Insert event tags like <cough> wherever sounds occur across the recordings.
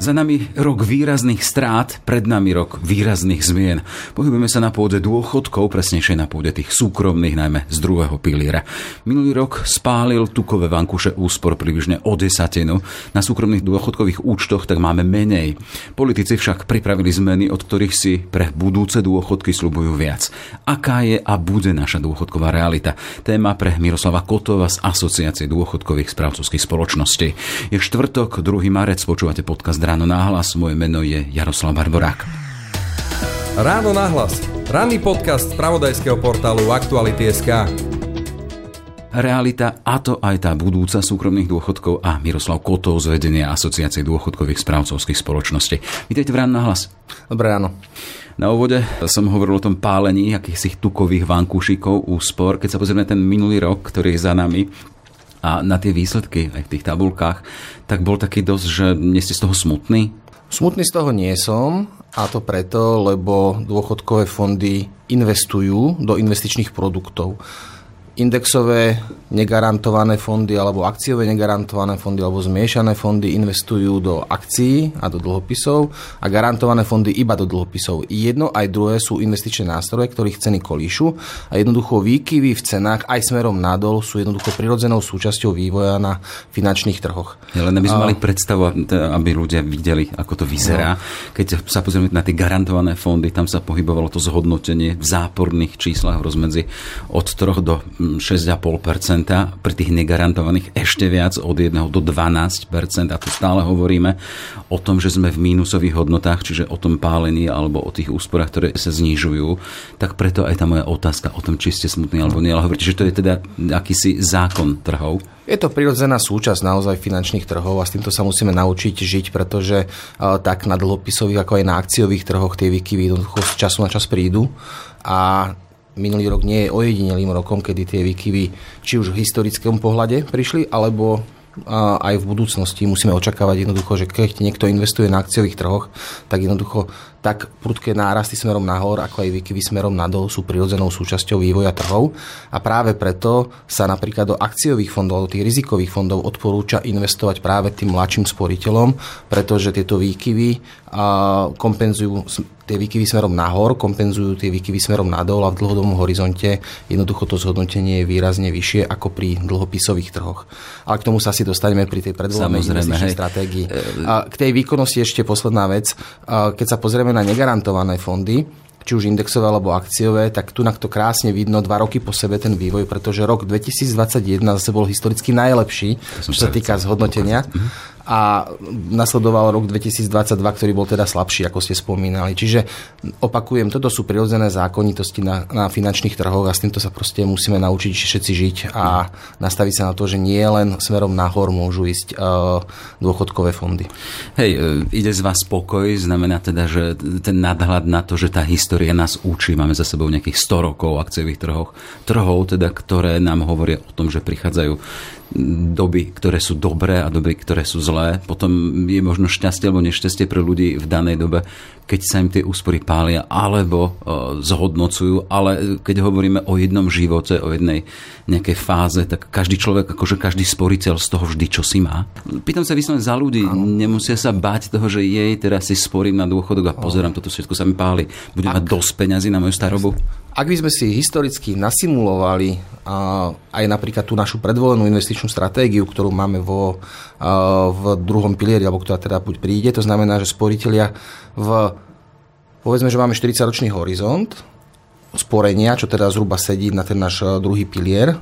Za nami rok výrazných strát, pred nami rok výrazných zmien. Pohybujeme sa na pôde dôchodkov, presnejšie na pôde tých súkromných, najmä z druhého piliera. Minulý rok spálil tukové vankuše úspor približne o desatinu. Na súkromných dôchodkových účtoch tak máme menej. Politici však pripravili zmeny, od ktorých si pre budúce dôchodky slubujú viac. Aká je a bude naša dôchodková realita? Téma pre Miroslava Kotova z Asociácie dôchodkových správcovských spoločností. Je štvrtok, 2. marec, počúvate podcast Ráno náhlas. Moje meno je Jaroslav Barborák. Ráno nahlas. Ranný podcast z pravodajského portálu Aktuality.sk. Realita a to aj tá budúca súkromných dôchodkov a Miroslav Kotov z vedenia Asociácie dôchodkových správcovských spoločností. Vítejte v Ráno nahlas. Dobré ráno. Na úvode som hovoril o tom pálení akýchsi tukových vankúšikov úspor. Keď sa pozrieme na ten minulý rok, ktorý je za nami, a na tie výsledky aj v tých tabulkách, tak bol taký dosť, že nie ste z toho smutný? Smutný z toho nie som a to preto, lebo dôchodkové fondy investujú do investičných produktov indexové negarantované fondy alebo akciové negarantované fondy alebo zmiešané fondy investujú do akcií a do dlhopisov a garantované fondy iba do dlhopisov. Jedno aj druhé sú investičné nástroje, ktorých ceny kolíšu a jednoducho výkyvy v cenách aj smerom nadol sú jednoducho prirodzenou súčasťou vývoja na finančných trhoch. Ja, len aby sme a... mali predstavu, aby ľudia videli, ako to vyzerá. No. Keď sa pozrieme na tie garantované fondy, tam sa pohybovalo to zhodnotenie v záporných číslach v rozmedzi od 3 do 6,5%, pri tých negarantovaných ešte viac od 1 do 12% a tu stále hovoríme o tom, že sme v mínusových hodnotách, čiže o tom pálení alebo o tých úsporách, ktoré sa znižujú, tak preto aj tá moja otázka o tom, či ste smutní alebo nie, ale hovoríte, že to je teda akýsi zákon trhov. Je to prirodzená súčasť naozaj finančných trhov a s týmto sa musíme naučiť žiť, pretože tak na dlhopisových ako aj na akciových trhoch tie výkyvy z času na čas prídu a minulý rok nie je ojedinelým rokom, kedy tie výkyvy či už v historickom pohľade prišli, alebo aj v budúcnosti. Musíme očakávať jednoducho, že keď niekto investuje na akciových trhoch, tak jednoducho tak prudké nárasty smerom nahor, ako aj výkyvy smerom nadol sú prirodzenou súčasťou vývoja trhov. A práve preto sa napríklad do akciových fondov, do tých rizikových fondov odporúča investovať práve tým mladším sporiteľom, pretože tieto výkyvy kompenzujú tie výkyvy smerom nahor, kompenzujú tie výkyvy smerom nadol a v dlhodobom horizonte jednoducho to zhodnotenie je výrazne vyššie ako pri dlhopisových trhoch. Ale k tomu sa si dostaneme pri tej predvolenej investičnej stratégii. A k tej výkonnosti ešte posledná vec. Keď sa pozrieme na negarantované fondy, či už indexové alebo akciové, tak tu to krásne vidno dva roky po sebe ten vývoj, pretože rok 2021 zase bol historicky najlepší, čo sa týka zhodnotenia. Mhm a nasledoval rok 2022, ktorý bol teda slabší, ako ste spomínali. Čiže opakujem, toto sú prirodzené zákonitosti na, na finančných trhoch a s týmto sa proste musíme naučiť všetci žiť a nastaviť sa na to, že nie len smerom nahor môžu ísť uh, dôchodkové fondy. Hej, e, ide z vás spokoj, znamená teda, že ten nadhľad na to, že tá história nás učí, máme za sebou nejakých 100 rokov akciových trhoch, trhov teda, ktoré nám hovoria o tom, že prichádzajú doby, ktoré sú dobré a doby, ktoré sú zlé. Potom je možno šťastie alebo nešťastie pre ľudí v danej dobe, keď sa im tie úspory pália alebo uh, zhodnocujú, ale keď hovoríme o jednom živote, o jednej nejakej fáze, tak každý človek, akože každý sporiteľ z toho vždy čo si má. Pýtam sa vyslovene za ľudí, ano. nemusia sa bať toho, že jej teraz si sporím na dôchodok a pozerám, toto všetko sa mi páli. Budem mať dosť peňazí na moju starobu? Ak by sme si historicky nasimulovali aj napríklad tú našu predvolenú investičnú stratégiu, ktorú máme vo, v druhom pilieri, alebo ktorá teda buď príde, to znamená, že sporiteľia v povedzme, že máme 40-ročný horizont sporenia, čo teda zhruba sedí na ten náš druhý pilier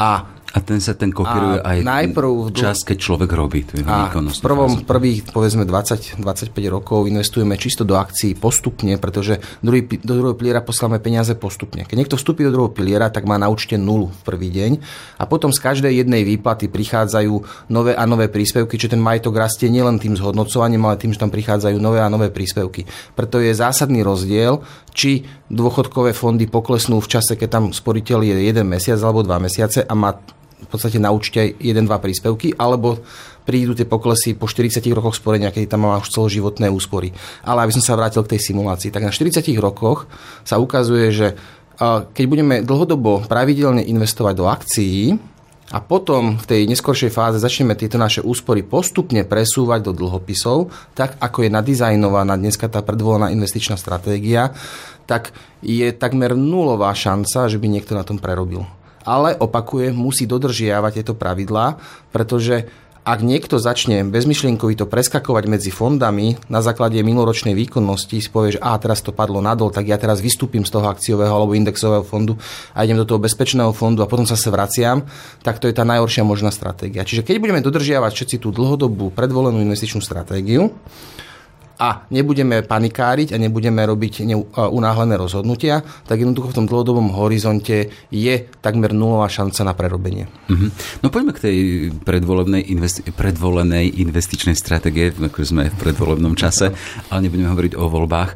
a a ten sa ten kopíruje aj najprv čas, keď človek robí tú výkonnosť. V prvom, prvých, povedzme, 20-25 rokov investujeme čisto do akcií postupne, pretože druhý, do druhého piliera posláme peniaze postupne. Keď niekto vstúpi do druhého piliera, tak má na účte nulu v prvý deň a potom z každej jednej výplaty prichádzajú nové a nové príspevky, čiže ten majetok rastie nielen tým zhodnocovaním, ale tým, že tam prichádzajú nové a nové príspevky. Preto je zásadný rozdiel, či dôchodkové fondy poklesnú v čase, keď tam sporiteľ je jeden mesiac alebo dva mesiace a má v podstate na účte 1-2 príspevky, alebo prídu tie poklesy po 40 rokoch sporenia, keď tam má už celoživotné úspory. Ale aby som sa vrátil k tej simulácii, tak na 40 rokoch sa ukazuje, že keď budeme dlhodobo pravidelne investovať do akcií, a potom v tej neskoršej fáze začneme tieto naše úspory postupne presúvať do dlhopisov, tak ako je nadizajnovaná dneska tá predvolená investičná stratégia, tak je takmer nulová šanca, že by niekto na tom prerobil. Ale opakuje, musí dodržiavať tieto pravidlá, pretože ak niekto začne bezmyšlienkovito preskakovať medzi fondami na základe minuloročnej výkonnosti, si povie, že a teraz to padlo nadol, tak ja teraz vystúpim z toho akciového alebo indexového fondu a idem do toho bezpečného fondu a potom sa sa vraciam, tak to je tá najhoršia možná stratégia. Čiže keď budeme dodržiavať všetci tú dlhodobú predvolenú investičnú stratégiu, a nebudeme panikáriť a nebudeme robiť unáhlené rozhodnutia, tak jednoducho v tom dlhodobom horizonte je takmer nulová šanca na prerobenie. Mm-hmm. No poďme k tej predvolebnej investi- predvolenej investičnej stratégie, ako sme v predvolebnom čase, ale nebudeme hovoriť o voľbách.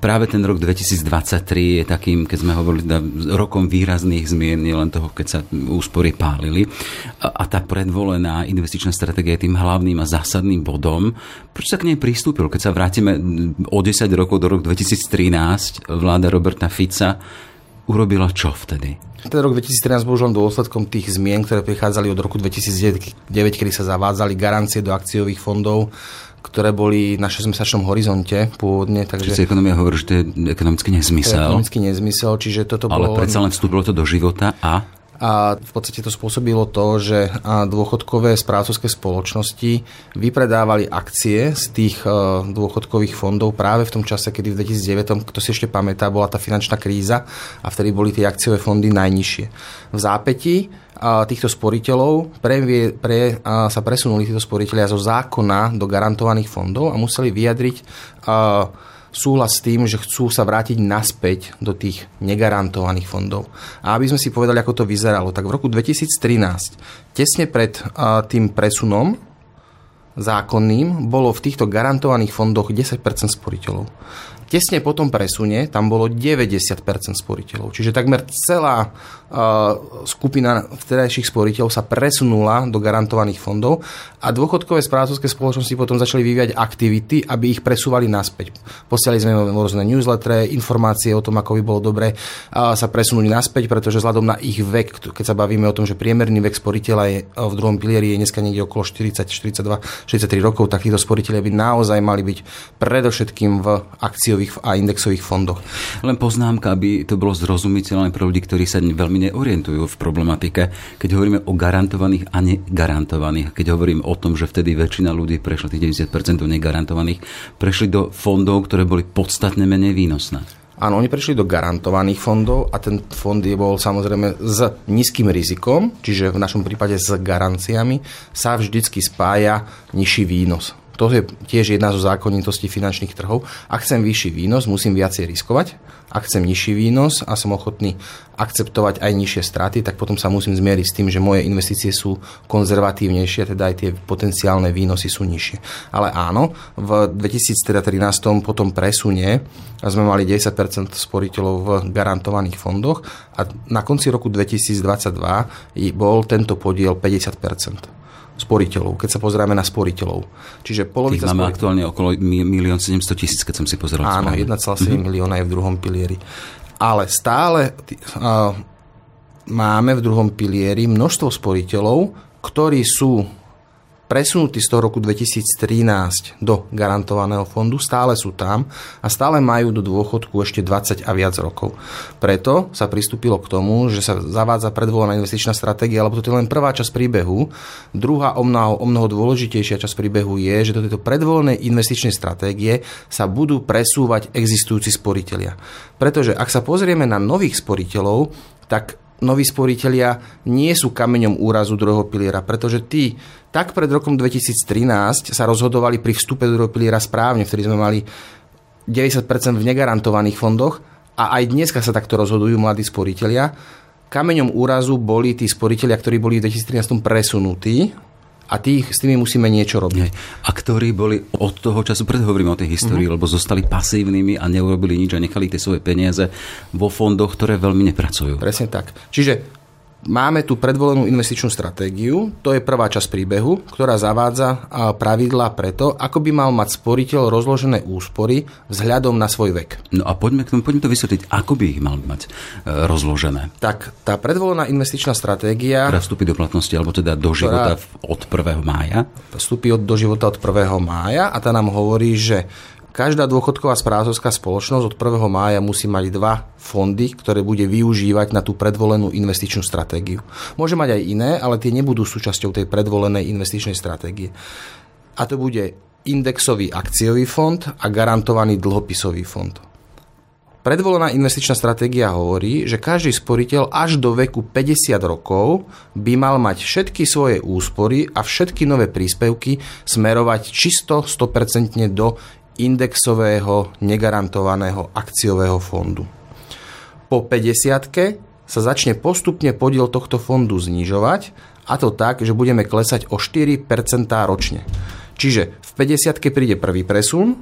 Práve ten rok 2023 je takým, keď sme hovorili, rokom výrazných zmien, nielen toho, keď sa úspory pálili. A tá predvolená investičná stratégia je tým hlavným a zásadným bodom. Prečo sa k nej pristúpi? Nastúpil. Keď sa vrátime o 10 rokov do roku 2013, vláda Roberta Fica urobila čo vtedy? Ten rok 2013 bol už len dôsledkom tých zmien, ktoré prichádzali od roku 2009, kedy sa zavádzali garancie do akciových fondov, ktoré boli na 6-mesačnom horizonte pôvodne. Takže Čiže ekonomia hovorí, že to je ekonomický nezmysel. Ekonomický nezmysel, čiže toto Ale bolo... predsa len vstúpilo to do života a a v podstate to spôsobilo to, že dôchodkové správcovské spoločnosti vypredávali akcie z tých e, dôchodkových fondov práve v tom čase, kedy v 2009, kto si ešte pamätá, bola tá finančná kríza a vtedy boli tie akciové fondy najnižšie. V zápäti týchto sporiteľov pre, pre, sa presunuli títo sporiteľia zo zákona do garantovaných fondov a museli vyjadriť súhlas s tým, že chcú sa vrátiť naspäť do tých negarantovaných fondov. A aby sme si povedali, ako to vyzeralo, tak v roku 2013, tesne pred tým presunom zákonným, bolo v týchto garantovaných fondoch 10% sporiteľov. Tesne po tom presune tam bolo 90% sporiteľov. Čiže takmer celá skupina vtedajších sporiteľov sa presunula do garantovaných fondov a dôchodkové správcovské spoločnosti potom začali vyvíjať aktivity, aby ich presúvali naspäť. Posiali sme rôzne newsletter, informácie o tom, ako by bolo dobre sa presunúť naspäť, pretože vzhľadom na ich vek, keď sa bavíme o tom, že priemerný vek sporiteľa je v druhom pilieri je dneska niekde okolo 40, 42, 43 rokov, tak títo sporiteľe by naozaj mali byť predovšetkým v akciových a indexových fondoch. Len poznámka, aby to bolo zrozumiteľné pre ľudí, ktorí sa veľmi neorientujú v problematike, keď hovoríme o garantovaných a negarantovaných. Keď hovorím o tom, že vtedy väčšina ľudí prešla tých 90% negarantovaných, prešli do fondov, ktoré boli podstatne menej výnosné. Áno, oni prešli do garantovaných fondov a ten fond je bol samozrejme s nízkym rizikom, čiže v našom prípade s garanciami sa vždycky spája nižší výnos. To je tiež jedna zo zákonitostí finančných trhov. Ak chcem vyšší výnos, musím viacej riskovať. Ak chcem nižší výnos a som ochotný akceptovať aj nižšie straty, tak potom sa musím zmieriť s tým, že moje investície sú konzervatívnejšie, teda aj tie potenciálne výnosy sú nižšie. Ale áno, v 2013 po tom presune sme mali 10% sporiteľov v garantovaných fondoch a na konci roku 2022 bol tento podiel 50% sporiteľov, keď sa pozrieme na sporiteľov. Čiže polovica Tých máme aktuálne okolo 1 700 tisíc, keď som si pozeral. Áno, 1,7 mm-hmm. milióna je v druhom pilieri. Ale stále uh, máme v druhom pilieri množstvo sporiteľov, ktorí sú presunutí z toho roku 2013 do garantovaného fondu, stále sú tam a stále majú do dôchodku ešte 20 a viac rokov. Preto sa pristúpilo k tomu, že sa zavádza predvolená investičná stratégia, lebo to je len prvá časť príbehu. Druhá o mnoho, o mnoho dôležitejšia časť príbehu je, že do tejto predvolenej investičnej stratégie sa budú presúvať existujúci sporiteľia. Pretože ak sa pozrieme na nových sporiteľov, tak noví sporiteľia nie sú kameňom úrazu druhého piliera, pretože tí tak pred rokom 2013 sa rozhodovali pri vstupe do druhého piliera správne, vtedy sme mali 90% v negarantovaných fondoch a aj dneska sa takto rozhodujú mladí sporiteľia. Kameňom úrazu boli tí sporiteľia, ktorí boli v 2013 presunutí a tých, s tými musíme niečo robiť. A ktorí boli od toho času, preto hovorím o tej histórii, mm-hmm. lebo zostali pasívnymi a neurobili nič a nechali tie svoje peniaze vo fondoch, ktoré veľmi nepracujú. Presne tak. Čiže Máme tu predvolenú investičnú stratégiu, to je prvá časť príbehu, ktorá zavádza pravidlá preto, ako by mal mať sporiteľ rozložené úspory vzhľadom na svoj vek. No a poďme k tomu, poďme to vysvetliť, ako by ich mal mať e, rozložené. Tak, tá predvolená investičná stratégia... Ktorá vstúpi do platnosti, alebo teda do života od 1. mája? Vstúpi do života od 1. mája a tá nám hovorí, že Každá dôchodková správcovská spoločnosť od 1. mája musí mať dva fondy, ktoré bude využívať na tú predvolenú investičnú stratégiu. Môže mať aj iné, ale tie nebudú súčasťou tej predvolenej investičnej stratégie. A to bude indexový akciový fond a garantovaný dlhopisový fond. Predvolená investičná stratégia hovorí, že každý sporiteľ až do veku 50 rokov by mal mať všetky svoje úspory a všetky nové príspevky smerovať čisto 100% do indexového negarantovaného akciového fondu. Po 50 sa začne postupne podiel tohto fondu znižovať a to tak, že budeme klesať o 4% ročne. Čiže v 50 príde prvý presun,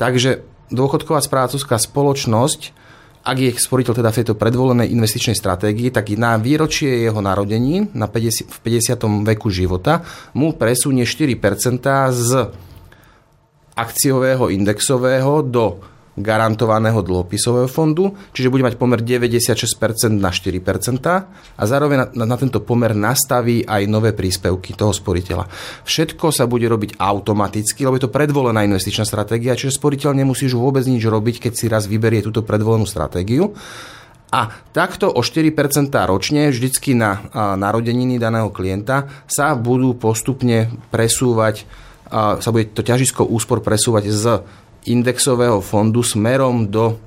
takže dôchodková správcovská spoločnosť ak je sporiteľ teda v tejto predvolenej investičnej stratégii, tak na výročie jeho narodení na 50, v 50. veku života mu presunie 4% z akciového indexového do garantovaného dlhopisového fondu, čiže bude mať pomer 96% na 4% a zároveň na, na tento pomer nastaví aj nové príspevky toho sporiteľa. Všetko sa bude robiť automaticky, lebo je to predvolená investičná stratégia, čiže sporiteľ nemusí už vôbec nič robiť, keď si raz vyberie túto predvolenú stratégiu. A takto o 4% ročne vždycky na narodeniny daného klienta sa budú postupne presúvať sa bude to ťažisko úspor presúvať z indexového fondu smerom do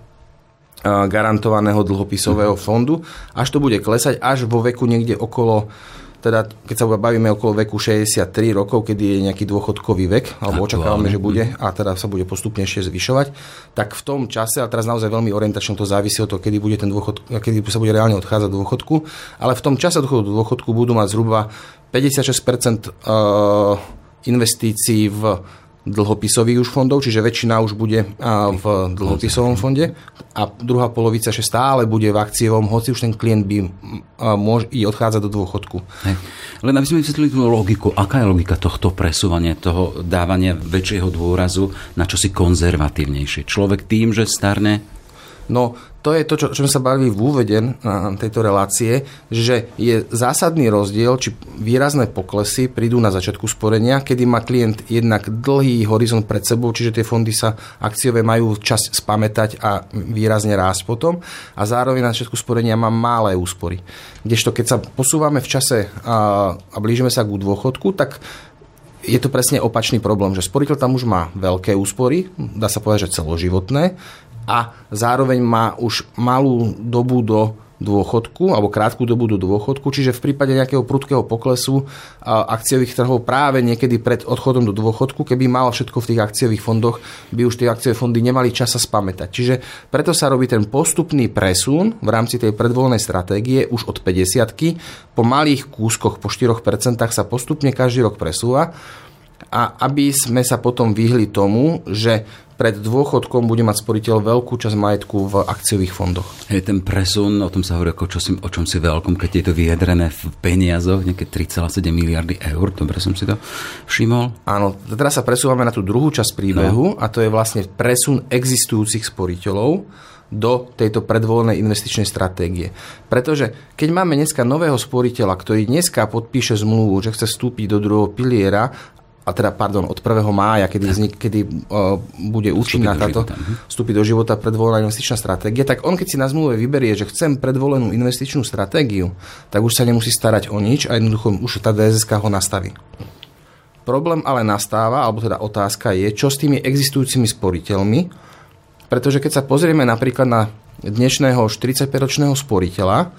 garantovaného dlhopisového mhm. fondu, až to bude klesať až vo veku niekde okolo teda keď sa bavíme okolo veku 63 rokov, kedy je nejaký dôchodkový vek, alebo očakávame, že bude, a teda sa bude postupne ešte zvyšovať, tak v tom čase, a teraz naozaj veľmi orientačne to závisí od toho, kedy, bude ten dôchod, kedy sa bude reálne odchádzať do dôchodku, ale v tom čase do dôchodku budú mať zhruba 56% investícií v dlhopisových už fondov, čiže väčšina už bude v dlhopisovom fonde a druhá polovica ešte stále bude v akciovom, hoci už ten klient by môže i odchádzať do dôchodku. Hej. Len aby sme vysvetlili tú logiku, aká je logika tohto presúvania, toho dávania väčšieho dôrazu na čosi konzervatívnejšie. Človek tým, že starne No, to je to, čo, čo sa bavili v úvede tejto relácie, že je zásadný rozdiel, či výrazné poklesy prídu na začiatku sporenia, kedy má klient jednak dlhý horizont pred sebou, čiže tie fondy sa akciové majú čas spamätať a výrazne rásť potom a zároveň na začiatku sporenia má malé úspory. Kdežto keď sa posúvame v čase a, a blížime sa k dôchodku, tak je to presne opačný problém, že sporiteľ tam už má veľké úspory, dá sa povedať, že celoživotné, a zároveň má už malú dobu do dôchodku alebo krátku dobu do dôchodku, čiže v prípade nejakého prudkého poklesu akciových trhov práve niekedy pred odchodom do dôchodku, keby mal všetko v tých akciových fondoch, by už tie akciové fondy nemali čas spamätať. Čiže preto sa robí ten postupný presun v rámci tej predvoľnej stratégie už od 50 po malých kúskoch po 4% sa postupne každý rok presúva a aby sme sa potom vyhli tomu, že pred dôchodkom bude mať sporiteľ veľkú časť majetku v akciových fondoch. Je ten presun, o tom sa hovorí ako čo si, o čom si veľkom, keď je to vyjadrené v peniazoch, nejaké 3,7 miliardy eur, dobre som si to všimol. Áno, teraz sa presúvame na tú druhú časť príbehu no. a to je vlastne presun existujúcich sporiteľov do tejto predvolenej investičnej stratégie. Pretože keď máme dneska nového sporiteľa, ktorý dneska podpíše zmluvu, že chce vstúpiť do druhého piliera a teda, pardon, od 1. mája, kedy, vznik, kedy uh, bude účinná táto, mhm. vstúpiť do života predvolená investičná stratégia, tak on keď si na zmluve vyberie, že chcem predvolenú investičnú stratégiu, tak už sa nemusí starať o nič a jednoducho už tá DSSK ho nastaví. Problém ale nastáva, alebo teda otázka je, čo s tými existujúcimi sporiteľmi, pretože keď sa pozrieme napríklad na dnešného 45-ročného sporiteľa,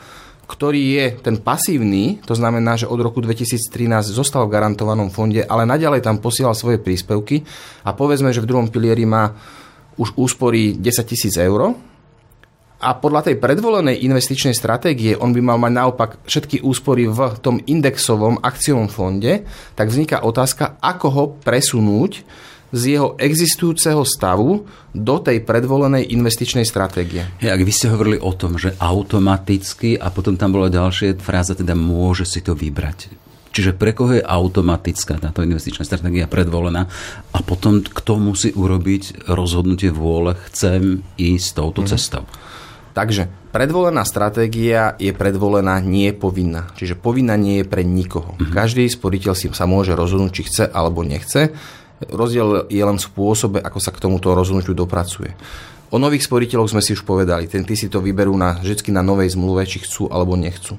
ktorý je ten pasívny, to znamená, že od roku 2013 zostal v garantovanom fonde, ale naďalej tam posielal svoje príspevky a povedzme, že v druhom pilieri má už úspory 10 tisíc eur, a podľa tej predvolenej investičnej stratégie on by mal mať naopak všetky úspory v tom indexovom akciovom fonde, tak vzniká otázka, ako ho presunúť z jeho existujúceho stavu do tej predvolenej investičnej stratégie. Ja, ak vy ste hovorili o tom, že automaticky a potom tam bola ďalšia fráza, teda môže si to vybrať. Čiže pre koho je automatická táto investičná stratégia predvolená a potom kto musí urobiť rozhodnutie vôle, chcem ísť touto mm. cestou. Takže predvolená stratégia je predvolená, nie je povinná. Čiže povinná nie je pre nikoho. Mm. Každý sporiteľ si sa môže rozhodnúť, či chce alebo nechce. Rozdiel je len v spôsobe, ako sa k tomuto rozhodnutiu dopracuje. O nových sporiteľoch sme si už povedali. Ten, tí si to vyberú na, vždy na novej zmluve, či chcú alebo nechcú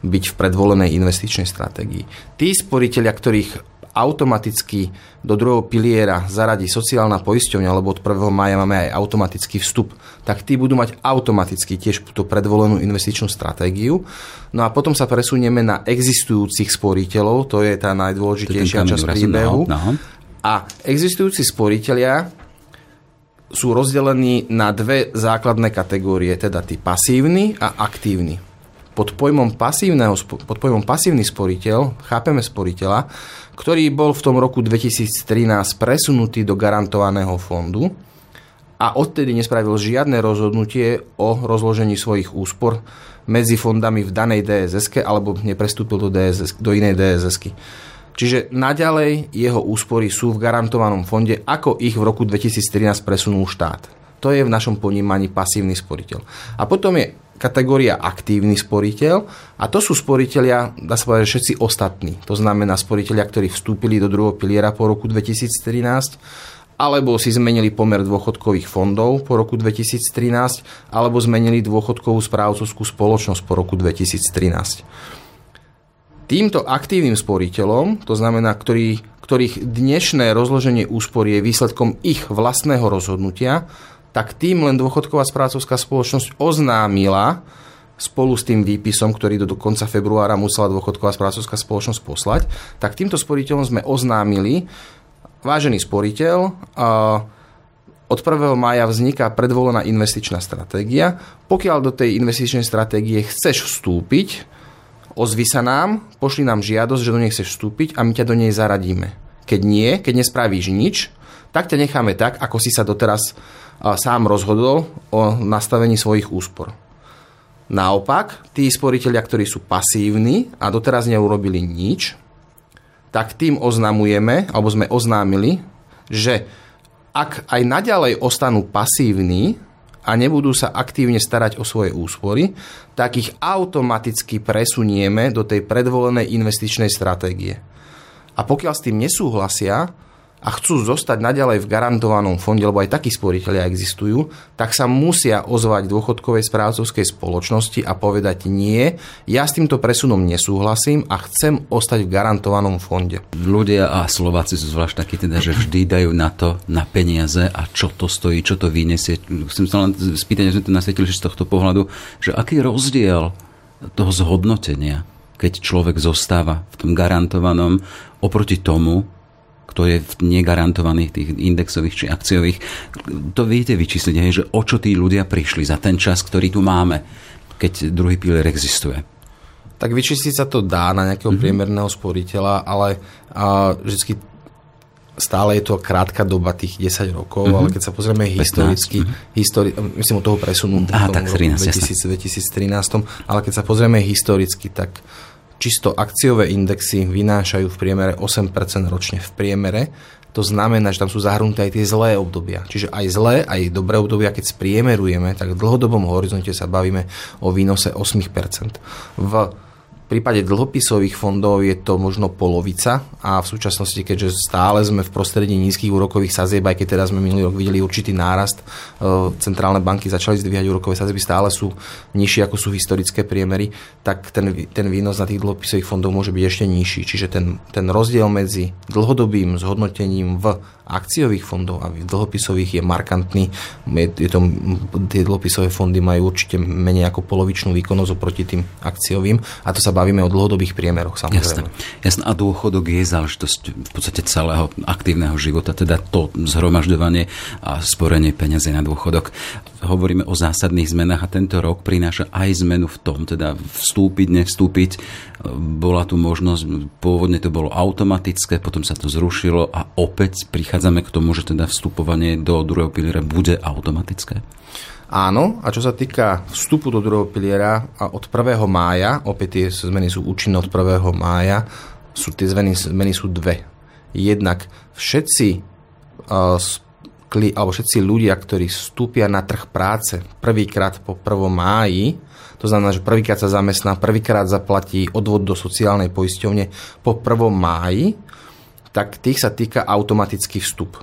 byť v predvolenej investičnej stratégii. Tí sporiteľia, ktorých automaticky do druhého piliera zaradí sociálna poisťovňa, lebo od 1. maja máme aj automatický vstup, tak tí budú mať automaticky tiež tú predvolenú investičnú stratégiu. No a potom sa presunieme na existujúcich sporiteľov, to je tá najdôležitejšia časť príbehu. No, no. A existujúci sporiteľia sú rozdelení na dve základné kategórie, teda tí pasívni a aktívni. Pod pojmom, pasívneho, pod pojmom pasívny sporiteľ chápeme sporiteľa, ktorý bol v tom roku 2013 presunutý do garantovaného fondu a odtedy nespravil žiadne rozhodnutie o rozložení svojich úspor medzi fondami v danej DSS alebo neprestúpil do, DSS, do inej DSS. -ky. Čiže naďalej jeho úspory sú v garantovanom fonde, ako ich v roku 2013 presunul štát. To je v našom ponímaní pasívny sporiteľ. A potom je kategória aktívny sporiteľ a to sú sporiteľia, dá sa povedať, všetci ostatní. To znamená sporiteľia, ktorí vstúpili do druhého piliera po roku 2013 alebo si zmenili pomer dôchodkových fondov po roku 2013, alebo zmenili dôchodkovú správcovskú spoločnosť po roku 2013. Týmto aktívnym sporiteľom, to znamená, ktorý, ktorých dnešné rozloženie úspor je výsledkom ich vlastného rozhodnutia, tak tým len dôchodková správcovská spoločnosť oznámila spolu s tým výpisom, ktorý do, konca februára musela dôchodková správcovská spoločnosť poslať, tak týmto sporiteľom sme oznámili, vážený sporiteľ, od 1. mája vzniká predvolená investičná stratégia. Pokiaľ do tej investičnej stratégie chceš vstúpiť, ozvi sa nám, pošli nám žiadosť, že do nej chceš vstúpiť a my ťa do nej zaradíme. Keď nie, keď nespravíš nič, tak ťa necháme tak, ako si sa doteraz sám rozhodol o nastavení svojich úspor. Naopak, tí sporiteľia, ktorí sú pasívni a doteraz neurobili nič, tak tým oznamujeme, alebo sme oznámili, že ak aj naďalej ostanú pasívni, a nebudú sa aktívne starať o svoje úspory, tak ich automaticky presunieme do tej predvolenej investičnej stratégie. A pokiaľ s tým nesúhlasia, a chcú zostať naďalej v garantovanom fonde, lebo aj takí sporiteľia existujú, tak sa musia ozvať dôchodkovej správcovskej spoločnosti a povedať nie, ja s týmto presunom nesúhlasím a chcem ostať v garantovanom fonde. Ľudia a Slováci sú zvlášť takí teda, že vždy dajú na to, na peniaze a čo to stojí, čo to vyniesie. Chcem sa len spýtať, že sme to nasvietili z tohto pohľadu, že aký rozdiel toho zhodnotenia, keď človek zostáva v tom garantovanom oproti tomu, kto je v negarantovaných tých indexových či akciových. To viete vyčísliť, hej, že o čo tí ľudia prišli za ten čas, ktorý tu máme, keď druhý pilier existuje. Tak vyčísliť sa to dá na nejakého mm-hmm. priemerného sporiteľa, ale a, vždycky stále je to krátka doba tých 10 rokov, mm-hmm. ale keď sa pozrieme historicky, mm-hmm. histori- myslím od toho presunu Aha, tak 13, 2000, 2013, ale keď sa pozrieme historicky, tak čisto akciové indexy vynášajú v priemere 8% ročne v priemere. To znamená, že tam sú zahrnuté aj tie zlé obdobia. Čiže aj zlé, aj dobré obdobia, keď spriemerujeme, tak v dlhodobom horizonte sa bavíme o výnose 8%. V v prípade dlhopisových fondov je to možno polovica a v súčasnosti, keďže stále sme v prostredí nízkych úrokových sazieb, aj keď teraz sme minulý rok videli určitý nárast, e, centrálne banky začali zdvíhať úrokové sazieby, stále sú nižšie ako sú historické priemery, tak ten, ten výnos na tých dlhopisových fondov môže byť ešte nižší. Čiže ten, ten rozdiel medzi dlhodobým zhodnotením v akciových fondov a dlhopisových je markantný. Je, je to, tie dlhopisové fondy majú určite menej ako polovičnú výkonnosť oproti tým akciovým a to sa bavíme o dlhodobých priemeroch samozrejme. Jasne. Jasne. A dôchodok je záležitosť v podstate celého aktívneho života, teda to zhromažďovanie a sporenie peniazy na dôchodok. Hovoríme o zásadných zmenách a tento rok prináša aj zmenu v tom, teda vstúpiť, nevstúpiť. Bola tu možnosť, pôvodne to bolo automatické, potom sa to zrušilo a opäť prichádzame k tomu, že teda vstupovanie do druhého piliera bude automatické. Áno, a čo sa týka vstupu do druhého piliera a od 1. mája, opäť tie zmeny sú účinné od 1. mája, sú tie zmeny, zmeny sú dve. Jednak všetci uh, alebo všetci ľudia, ktorí vstúpia na trh práce prvýkrát po 1. máji, to znamená, že prvýkrát sa zamestná, prvýkrát zaplatí odvod do sociálnej poisťovne po 1. máji, tak tých sa týka automatický vstup.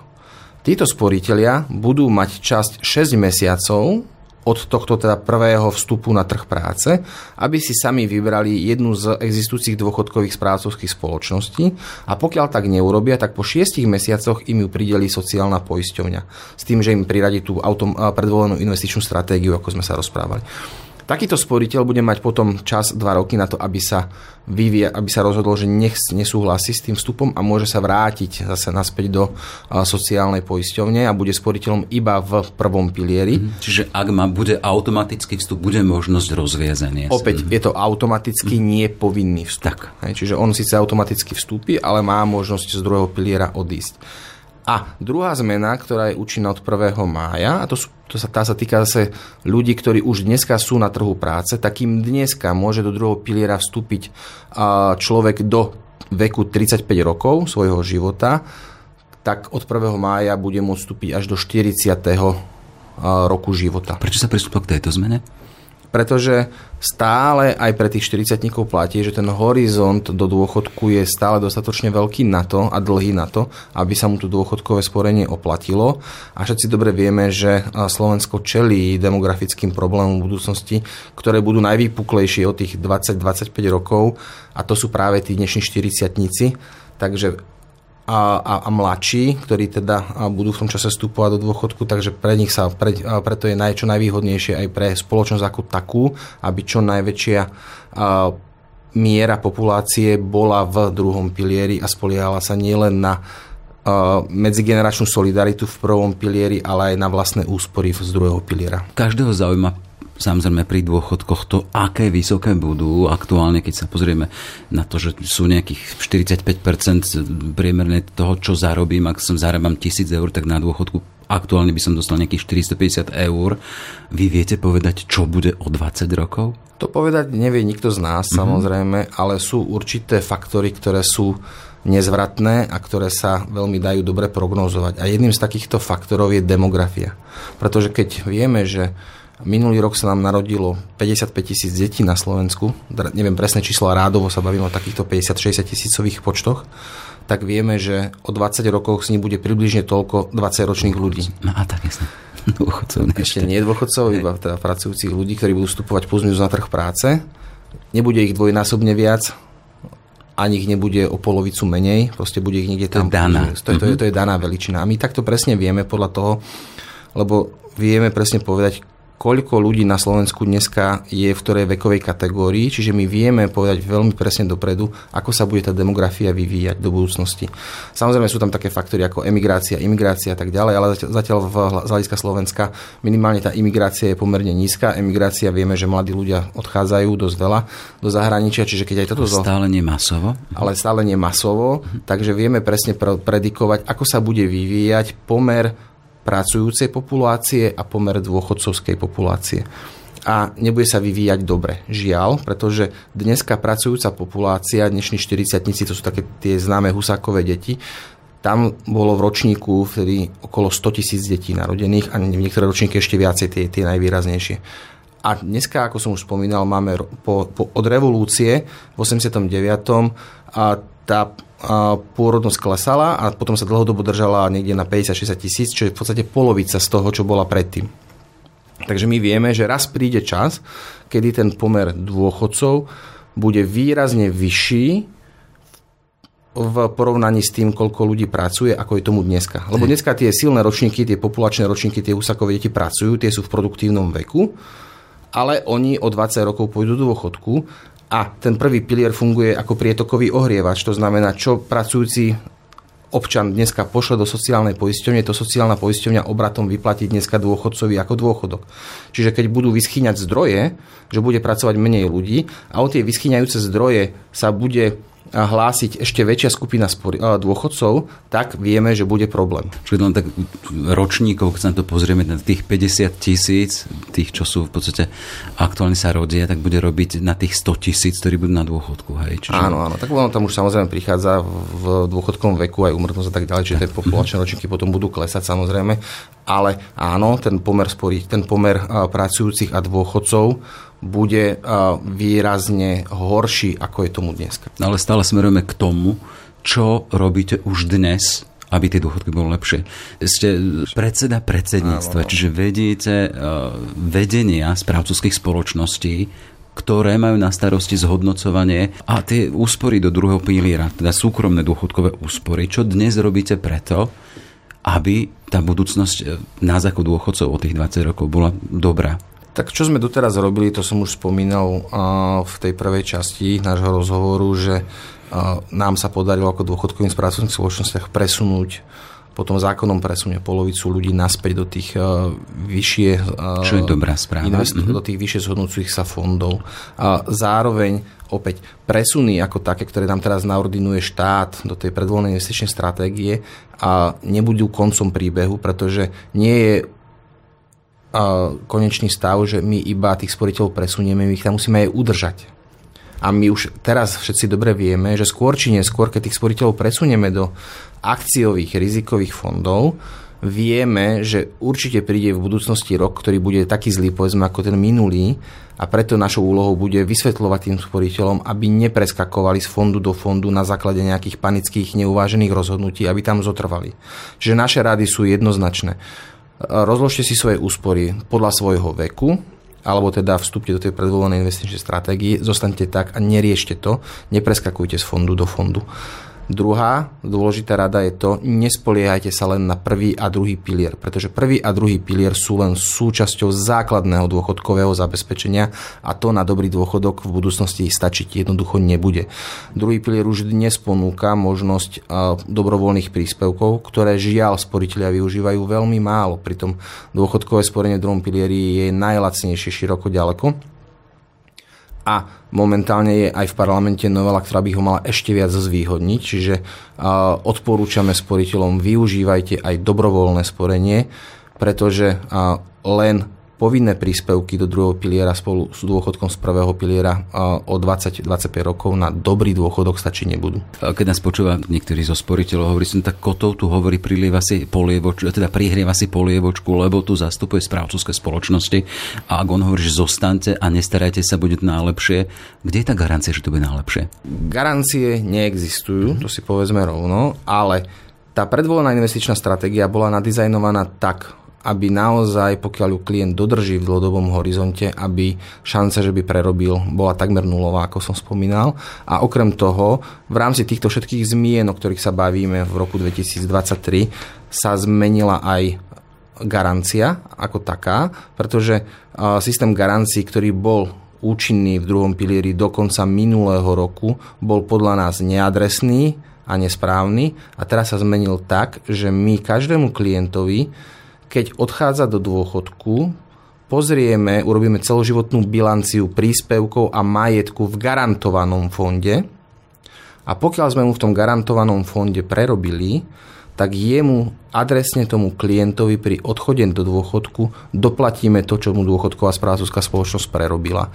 Títo sporiteľia budú mať časť 6 mesiacov od tohto teda prvého vstupu na trh práce, aby si sami vybrali jednu z existujúcich dôchodkových správcovských spoločností a pokiaľ tak neurobia, tak po 6 mesiacoch im ju prideli sociálna poisťovňa s tým, že im priradí tú autom, predvolenú investičnú stratégiu, ako sme sa rozprávali. Takýto sporiteľ bude mať potom čas 2 roky na to, aby sa, vyvie, aby sa rozhodol, že nech nesúhlasí s tým vstupom a môže sa vrátiť zase naspäť do sociálnej poisťovne a bude sporiteľom iba v prvom pilieri. Mhm. Čiže ak má, bude automatický vstup, bude možnosť rozviazania. Opäť je to automaticky mm. nie povinný vstup. Tak. Čiže on síce automaticky vstúpi, ale má možnosť z druhého piliera odísť. A druhá zmena, ktorá je účinná od 1. mája, a to, sú, to sa, tá sa týka zase ľudí, ktorí už dneska sú na trhu práce, tak im dneska môže do druhého piliera vstúpiť človek do veku 35 rokov svojho života, tak od 1. mája bude môcť vstúpiť až do 40. roku života. Prečo sa pristúpil k tejto zmene? Pretože stále aj pre tých 40 platí, že ten horizont do dôchodku je stále dostatočne veľký na to a dlhý na to, aby sa mu to dôchodkové sporenie oplatilo. A všetci dobre vieme, že Slovensko čelí demografickým problémom v budúcnosti, ktoré budú najvýpuklejšie od tých 20-25 rokov a to sú práve tí dnešní 40 Takže a, a, a mladší, ktorí teda budú v tom čase vstupovať do dôchodku, takže pre nich sa pre, preto je naj, najvýhodnejšie aj pre spoločnosť ako takú, aby čo najväčšia a, miera populácie bola v druhom pilieri a spoliehala sa nielen na medzigeneračnú solidaritu v prvom pilieri, ale aj na vlastné úspory z druhého piliera. Každého zaujíma samozrejme pri dôchodkoch to, aké vysoké budú. Aktuálne, keď sa pozrieme na to, že sú nejakých 45% priemerne toho, čo zarobím, ak som zarábam 1000 eur, tak na dôchodku aktuálne by som dostal nejakých 450 eur. Vy viete povedať, čo bude o 20 rokov? To povedať nevie nikto z nás, mm-hmm. samozrejme, ale sú určité faktory, ktoré sú nezvratné a ktoré sa veľmi dajú dobre prognozovať. A jedným z takýchto faktorov je demografia. Pretože keď vieme, že Minulý rok sa nám narodilo 55 tisíc detí na Slovensku, neviem presné číslo, rádovo sa bavíme o takýchto 50-60 tisícových počtoch, tak vieme, že o 20 rokoch s ní bude približne toľko 20 ročných ľudí. No a tak jasne. <laughs> Dôchodcov ešte. ešte nie dôchodcov, iba teda pracujúcich ľudí, ktorí budú vstupovať plus minus na trh práce. Nebude ich dvojnásobne viac, ani ich nebude o polovicu menej, proste bude ich niekde tam. To je daná. To, je, to, je, to je daná veličina. A my takto presne vieme podľa toho, lebo vieme presne povedať, koľko ľudí na Slovensku dneska je v ktorej vekovej kategórii, čiže my vieme povedať veľmi presne dopredu, ako sa bude tá demografia vyvíjať do budúcnosti. Samozrejme sú tam také faktory ako emigrácia, imigrácia a tak ďalej, ale zatiaľ v, z hľadiska Slovenska minimálne tá imigrácia je pomerne nízka. Emigrácia vieme, že mladí ľudia odchádzajú dosť veľa do zahraničia, čiže keď aj toto... Stále nie masovo. Ale stále nie masovo, takže vieme presne predikovať, ako sa bude vyvíjať pomer pracujúcej populácie a pomer dôchodcovskej populácie. A nebude sa vyvíjať dobre. Žiaľ, pretože dneska pracujúca populácia, dnešní 40 to sú také tie známe husákové deti, tam bolo v ročníku vtedy okolo 100 tisíc detí narodených a v niektoré ročníky ešte viacej tie, tie najvýraznejšie. A dneska, ako som už spomínal, máme po, po, od revolúcie v 89. a tá pôrodnosť klesala a potom sa dlhodobo držala niekde na 50-60 tisíc, čo je v podstate polovica z toho, čo bola predtým. Takže my vieme, že raz príde čas, kedy ten pomer dôchodcov bude výrazne vyšší v porovnaní s tým, koľko ľudí pracuje, ako je tomu dneska. Lebo dneska tie silné ročníky, tie populačné ročníky, tie úsakové deti pracujú, tie sú v produktívnom veku, ale oni o 20 rokov pôjdu do dôchodku A ten prvý pilier funguje ako prietokový ohrievač, to znamená, čo pracujúci občan dneska pošle do sociálnej poisťovne, to sociálna poisťovňa obratom vyplatí dneska dôchodcovi ako dôchodok. Čiže keď budú vyschýňať zdroje, že bude pracovať menej ľudí a o tie vyschýňajúce zdroje sa bude hlásiť ešte väčšia skupina dôchodcov, tak vieme, že bude problém. Čiže len tak ročníkov, keď sa na to pozrieme, na tých 50 tisíc, tých, čo sú v podstate aktuálne sa rodia, tak bude robiť na tých 100 tisíc, ktorí budú na dôchodku. Hej. Čiže... Áno, áno, tak ono tam už samozrejme prichádza v dôchodkovom veku aj umrtnosť a tak ďalej, čiže tie populačné ročníky potom budú klesať samozrejme, ale áno, ten pomer, sporí, ten pomer pracujúcich a dôchodcov bude výrazne horší, ako je tomu dnes. No ale stále smerujeme k tomu, čo robíte už dnes, aby tie dôchodky boli lepšie. Ste predseda predsedníctva, čiže vediete vedenia správcovských spoločností, ktoré majú na starosti zhodnocovanie a tie úspory do druhého piliera, teda súkromné dôchodkové úspory. Čo dnes robíte preto, aby tá budúcnosť e, nás ako dôchodcov o tých 20 rokov bola dobrá? Tak čo sme doteraz robili, to som už spomínal v tej prvej časti nášho rozhovoru, že nám sa podarilo ako dôchodkovým správcovým spoločnostiach presunúť potom zákonom presunie polovicu ľudí naspäť do tých vyššie Čo je dobrá správa. Invest- mm-hmm. do tých vyššie zhodnúcich sa fondov. A zároveň opäť presuny ako také, ktoré nám teraz naordinuje štát do tej predvolenej investičnej stratégie a nebudú koncom príbehu, pretože nie je konečný stav, že my iba tých sporiteľov presunieme, my ich tam musíme aj udržať. A my už teraz všetci dobre vieme, že skôr či neskôr, keď tých sporiteľov presunieme do akciových rizikových fondov, vieme, že určite príde v budúcnosti rok, ktorý bude taký zlý, povedzme, ako ten minulý a preto našou úlohou bude vysvetľovať tým sporiteľom, aby nepreskakovali z fondu do fondu na základe nejakých panických, neuvážených rozhodnutí, aby tam zotrvali. Čiže naše rady sú jednoznačné rozložte si svoje úspory podľa svojho veku, alebo teda vstúpte do tej predvolenej investičnej stratégie, zostaňte tak a neriešte to, nepreskakujte z fondu do fondu. Druhá dôležitá rada je to, nespoliehajte sa len na prvý a druhý pilier, pretože prvý a druhý pilier sú len súčasťou základného dôchodkového zabezpečenia a to na dobrý dôchodok v budúcnosti stačiť jednoducho nebude. Druhý pilier už dnes ponúka možnosť dobrovoľných príspevkov, ktoré žiaľ sporiteľia využívajú veľmi málo. Pritom dôchodkové sporenie v druhom pilieri je najlacnejšie široko ďaleko a momentálne je aj v parlamente novela, ktorá by ho mala ešte viac zvýhodniť, čiže odporúčame sporiteľom využívajte aj dobrovoľné sporenie, pretože len povinné príspevky do druhého piliera spolu s dôchodkom z prvého piliera o 20-25 rokov na dobrý dôchodok stačí nebudú. Keď nás počúva niektorý zo sporiteľov, hovorí som, tak kotov tu hovorí, prilieva si polievoč, teda prihrieva si polievočku, lebo tu zastupuje správcovské spoločnosti a ak on hovorí, že zostaňte a nestarajte sa, bude najlepšie, kde je tá garancia, že to bude najlepšie? Garancie neexistujú, to si povedzme rovno, ale tá predvolená investičná stratégia bola nadizajnovaná tak, aby naozaj, pokiaľ ju klient dodrží v dlhodobom horizonte, aby šanca, že by prerobil, bola takmer nulová, ako som spomínal. A okrem toho, v rámci týchto všetkých zmien, o ktorých sa bavíme v roku 2023, sa zmenila aj garancia ako taká, pretože systém garancií, ktorý bol účinný v druhom pilieri do konca minulého roku, bol podľa nás neadresný a nesprávny a teraz sa zmenil tak, že my každému klientovi keď odchádza do dôchodku, pozrieme, urobíme celoživotnú bilanciu príspevkov a majetku v garantovanom fonde a pokiaľ sme mu v tom garantovanom fonde prerobili, tak jemu adresne tomu klientovi pri odchode do dôchodku doplatíme to, čo mu dôchodková správcovská spoločnosť prerobila.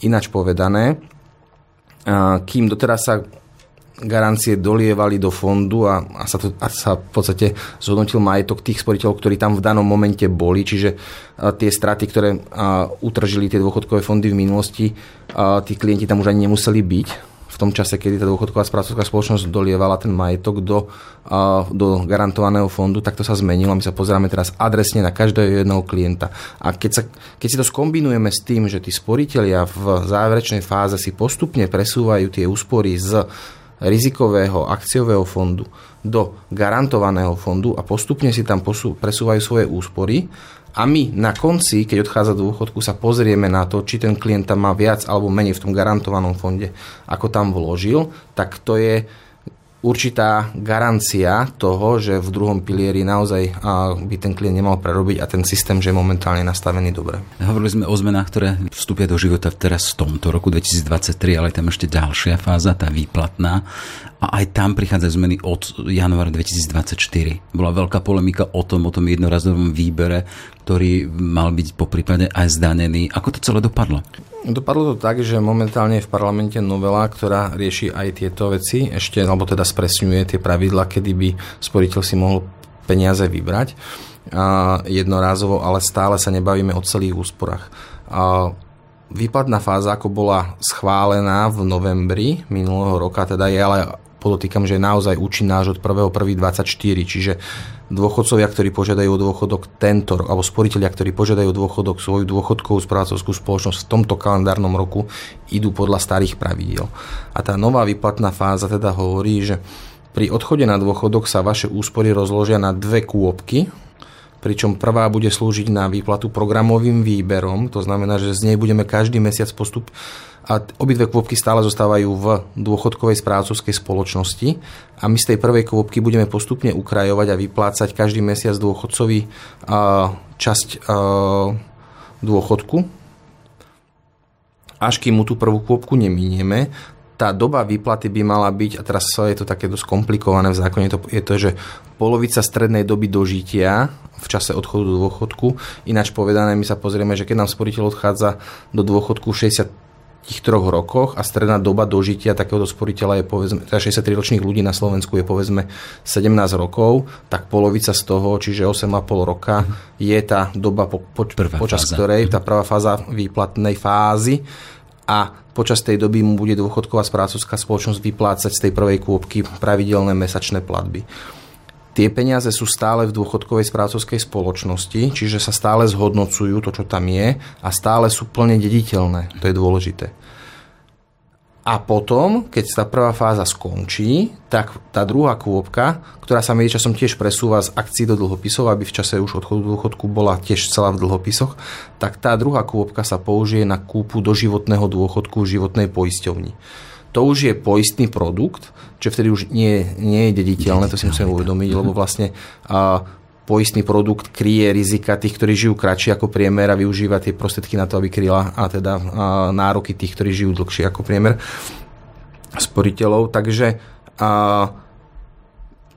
Ináč povedané, kým doteraz sa garancie dolievali do fondu a, a, sa, to, a sa v podstate zhodnotil majetok tých sporiteľov, ktorí tam v danom momente boli, čiže tie straty, ktoré utržili tie dôchodkové fondy v minulosti, tí klienti tam už ani nemuseli byť v tom čase, kedy tá dôchodková správcovská spoločnosť dolievala ten majetok do, do garantovaného fondu, tak to sa zmenilo. My sa pozeráme teraz adresne na každého jedného klienta. A keď, sa, keď si to skombinujeme s tým, že tí sporiteľia v záverečnej fáze si postupne presúvajú tie úspory z rizikového akciového fondu do garantovaného fondu a postupne si tam presúvajú svoje úspory A my na konci, keď odchádza do dôchodku, sa pozrieme na to, či ten klient tam má viac alebo menej v tom garantovanom fonde, ako tam vložil, tak to je určitá garancia toho, že v druhom pilieri naozaj by ten klient nemal prerobiť a ten systém, že je momentálne nastavený dobre. Hovorili sme o zmenách, ktoré vstúpia do života teraz v tomto roku 2023, ale tam ešte ďalšia fáza, tá výplatná. A aj tam prichádzajú zmeny od januára 2024. Bola veľká polemika o tom, o tom jednorazovom výbere, ktorý mal byť po prípade aj zdanený. Ako to celé dopadlo? Dopadlo to tak, že momentálne je v parlamente novela, ktorá rieši aj tieto veci, ešte, alebo teda spresňuje tie pravidla, kedy by sporiteľ si mohol peniaze vybrať a jednorázovo, ale stále sa nebavíme o celých úsporách. A výplatná fáza, ako bola schválená v novembri minulého roka, teda je ale podotýkam, že je naozaj účinná až od 1.1.24, čiže dôchodcovia, ktorí požiadajú o dôchodok tento, alebo sporiteľia, ktorí požiadajú dôchodok svoju dôchodkovú správcovskú spoločnosť v tomto kalendárnom roku, idú podľa starých pravidiel. A tá nová výplatná fáza teda hovorí, že pri odchode na dôchodok sa vaše úspory rozložia na dve kôpky, pričom prvá bude slúžiť na výplatu programovým výberom, to znamená, že z nej budeme každý mesiac postup a obidve kôpky stále zostávajú v dôchodkovej správcovskej spoločnosti a my z tej prvej kôpky budeme postupne ukrajovať a vyplácať každý mesiac dôchodcovi časť dôchodku, až kým mu tú prvú kôpku neminieme, tá doba výplaty by mala byť, a teraz je to také dosť komplikované v zákone, to, je to, že polovica strednej doby dožitia v čase odchodu do dôchodku. Ináč povedané, my sa pozrieme, že keď nám sporiteľ odchádza do dôchodku 60 tých troch rokoch a stredná doba dožitia takéhoto sporiteľa je povedzme, teda 63 ročných ľudí na Slovensku je povedzme 17 rokov, tak polovica z toho, čiže 8,5 roka je tá doba, po, po, počas fáza. ktorej, tá prvá fáza výplatnej fázy a počas tej doby mu bude dôchodková správcovská spoločnosť vyplácať z tej prvej kôpky pravidelné mesačné platby tie peniaze sú stále v dôchodkovej správcovskej spoločnosti, čiže sa stále zhodnocujú to, čo tam je a stále sú plne dediteľné. To je dôležité. A potom, keď tá prvá fáza skončí, tak tá druhá kôpka, ktorá sa časom tiež presúva z akcií do dlhopisov, aby v čase už odchodu do dôchodku bola tiež celá v dlhopisoch, tak tá druhá kôpka sa použije na kúpu doživotného dôchodku v životnej poisťovni. To už je poistný produkt, čo vtedy už nie, nie je dediteľné, to si musíme uvedomiť, lebo vlastne a, poistný produkt kryje rizika tých, ktorí žijú kratšie ako priemer a využíva tie prostriedky na to, aby kryla a teda a, nároky tých, ktorí žijú dlhšie ako priemer sporiteľov. Takže a,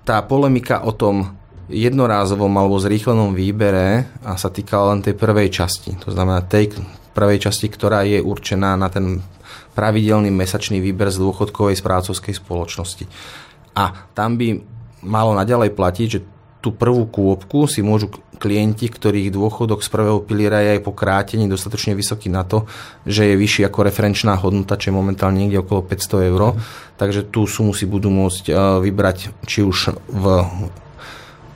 tá polemika o tom jednorázovom alebo zrýchlenom výbere a sa týkala len tej prvej časti. To znamená tej prvej časti, ktorá je určená na ten pravidelný mesačný výber z dôchodkovej správcovskej spoločnosti. A tam by malo naďalej platiť, že tú prvú kôpku si môžu klienti, ktorých dôchodok z prvého piliera je aj po krátení dostatočne vysoký na to, že je vyšší ako referenčná hodnota, čo je momentálne niekde okolo 500 eur. Takže tú sumu si budú môcť e, vybrať či už v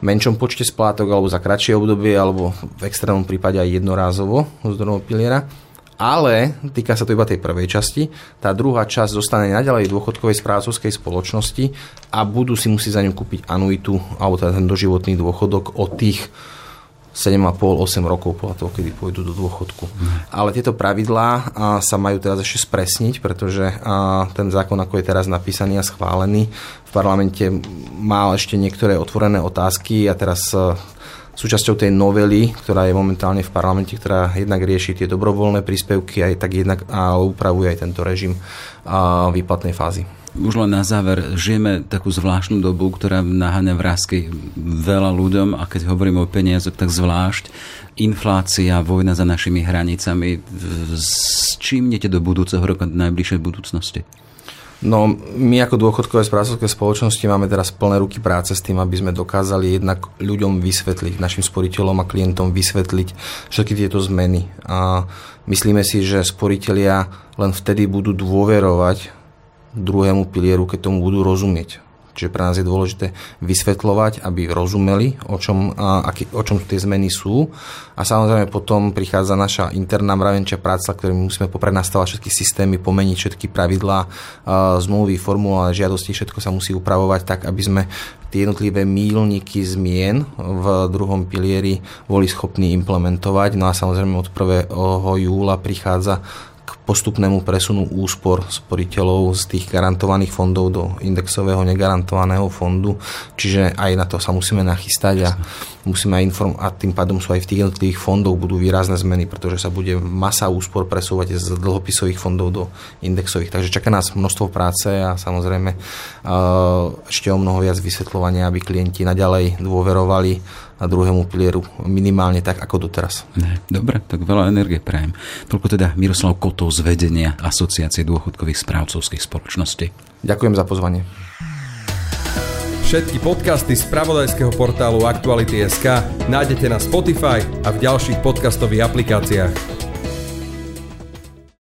menšom počte splátok alebo za kratšie obdobie alebo v extrémnom prípade aj jednorázovo z druhého piliera ale týka sa to iba tej prvej časti. Tá druhá časť zostane naďalej v dôchodkovej správcovskej spoločnosti a budú si musieť za ňu kúpiť anuitu alebo teda ten doživotný dôchodok od tých 7,5-8 rokov podľa toho, kedy pôjdu do dôchodku. Mm. Ale tieto pravidlá sa majú teraz ešte spresniť, pretože ten zákon, ako je teraz napísaný a schválený, v parlamente mal ešte niektoré otvorené otázky a teraz súčasťou tej novely, ktorá je momentálne v parlamente, ktorá jednak rieši tie dobrovoľné príspevky aj tak jednak a upravuje aj tento režim výplatnej fázy. Už len na záver, žijeme takú zvláštnu dobu, ktorá naháňa vrázky veľa ľuďom a keď hovoríme o peniazoch, tak zvlášť inflácia, vojna za našimi hranicami. S čím idete do budúceho roka, najbližšej budúcnosti? No, my ako dôchodkové správcovské spoločnosti máme teraz plné ruky práce s tým, aby sme dokázali jednak ľuďom vysvetliť, našim sporiteľom a klientom vysvetliť všetky tieto zmeny. A myslíme si, že sporiteľia len vtedy budú dôverovať druhému pilieru, keď tomu budú rozumieť. Čiže pre nás je dôležité vysvetľovať, aby rozumeli, o čom, aký, o čom tie zmeny sú. A samozrejme potom prichádza naša interná mravenčia práca, ktorým musíme popred nastavať všetky systémy, pomeniť všetky pravidlá, zmluvy, formuláre, žiadosti, všetko sa musí upravovať tak, aby sme tie jednotlivé mílniky zmien v druhom pilieri boli schopní implementovať. No a samozrejme od 1. júla prichádza postupnému presunu úspor sporiteľov z tých garantovaných fondov do indexového negarantovaného fondu. Čiže aj na to sa musíme nachystať a musíme aj inform- a tým pádom sú aj v tých jednotlivých fondoch budú výrazné zmeny, pretože sa bude masa úspor presúvať z dlhopisových fondov do indexových. Takže čaká nás množstvo práce a samozrejme ešte o mnoho viac vysvetľovania, aby klienti naďalej dôverovali a druhému pilieru minimálne tak ako doteraz. Dobre, tak veľa energie prajem. Toľko teda Miroslav Kotov z vedenia Asociácie dôchodkových správcovských spoločností. Ďakujem za pozvanie. Všetky podcasty z pravodajského portálu Aktuality.sk nájdete na Spotify a v ďalších podcastových aplikáciách.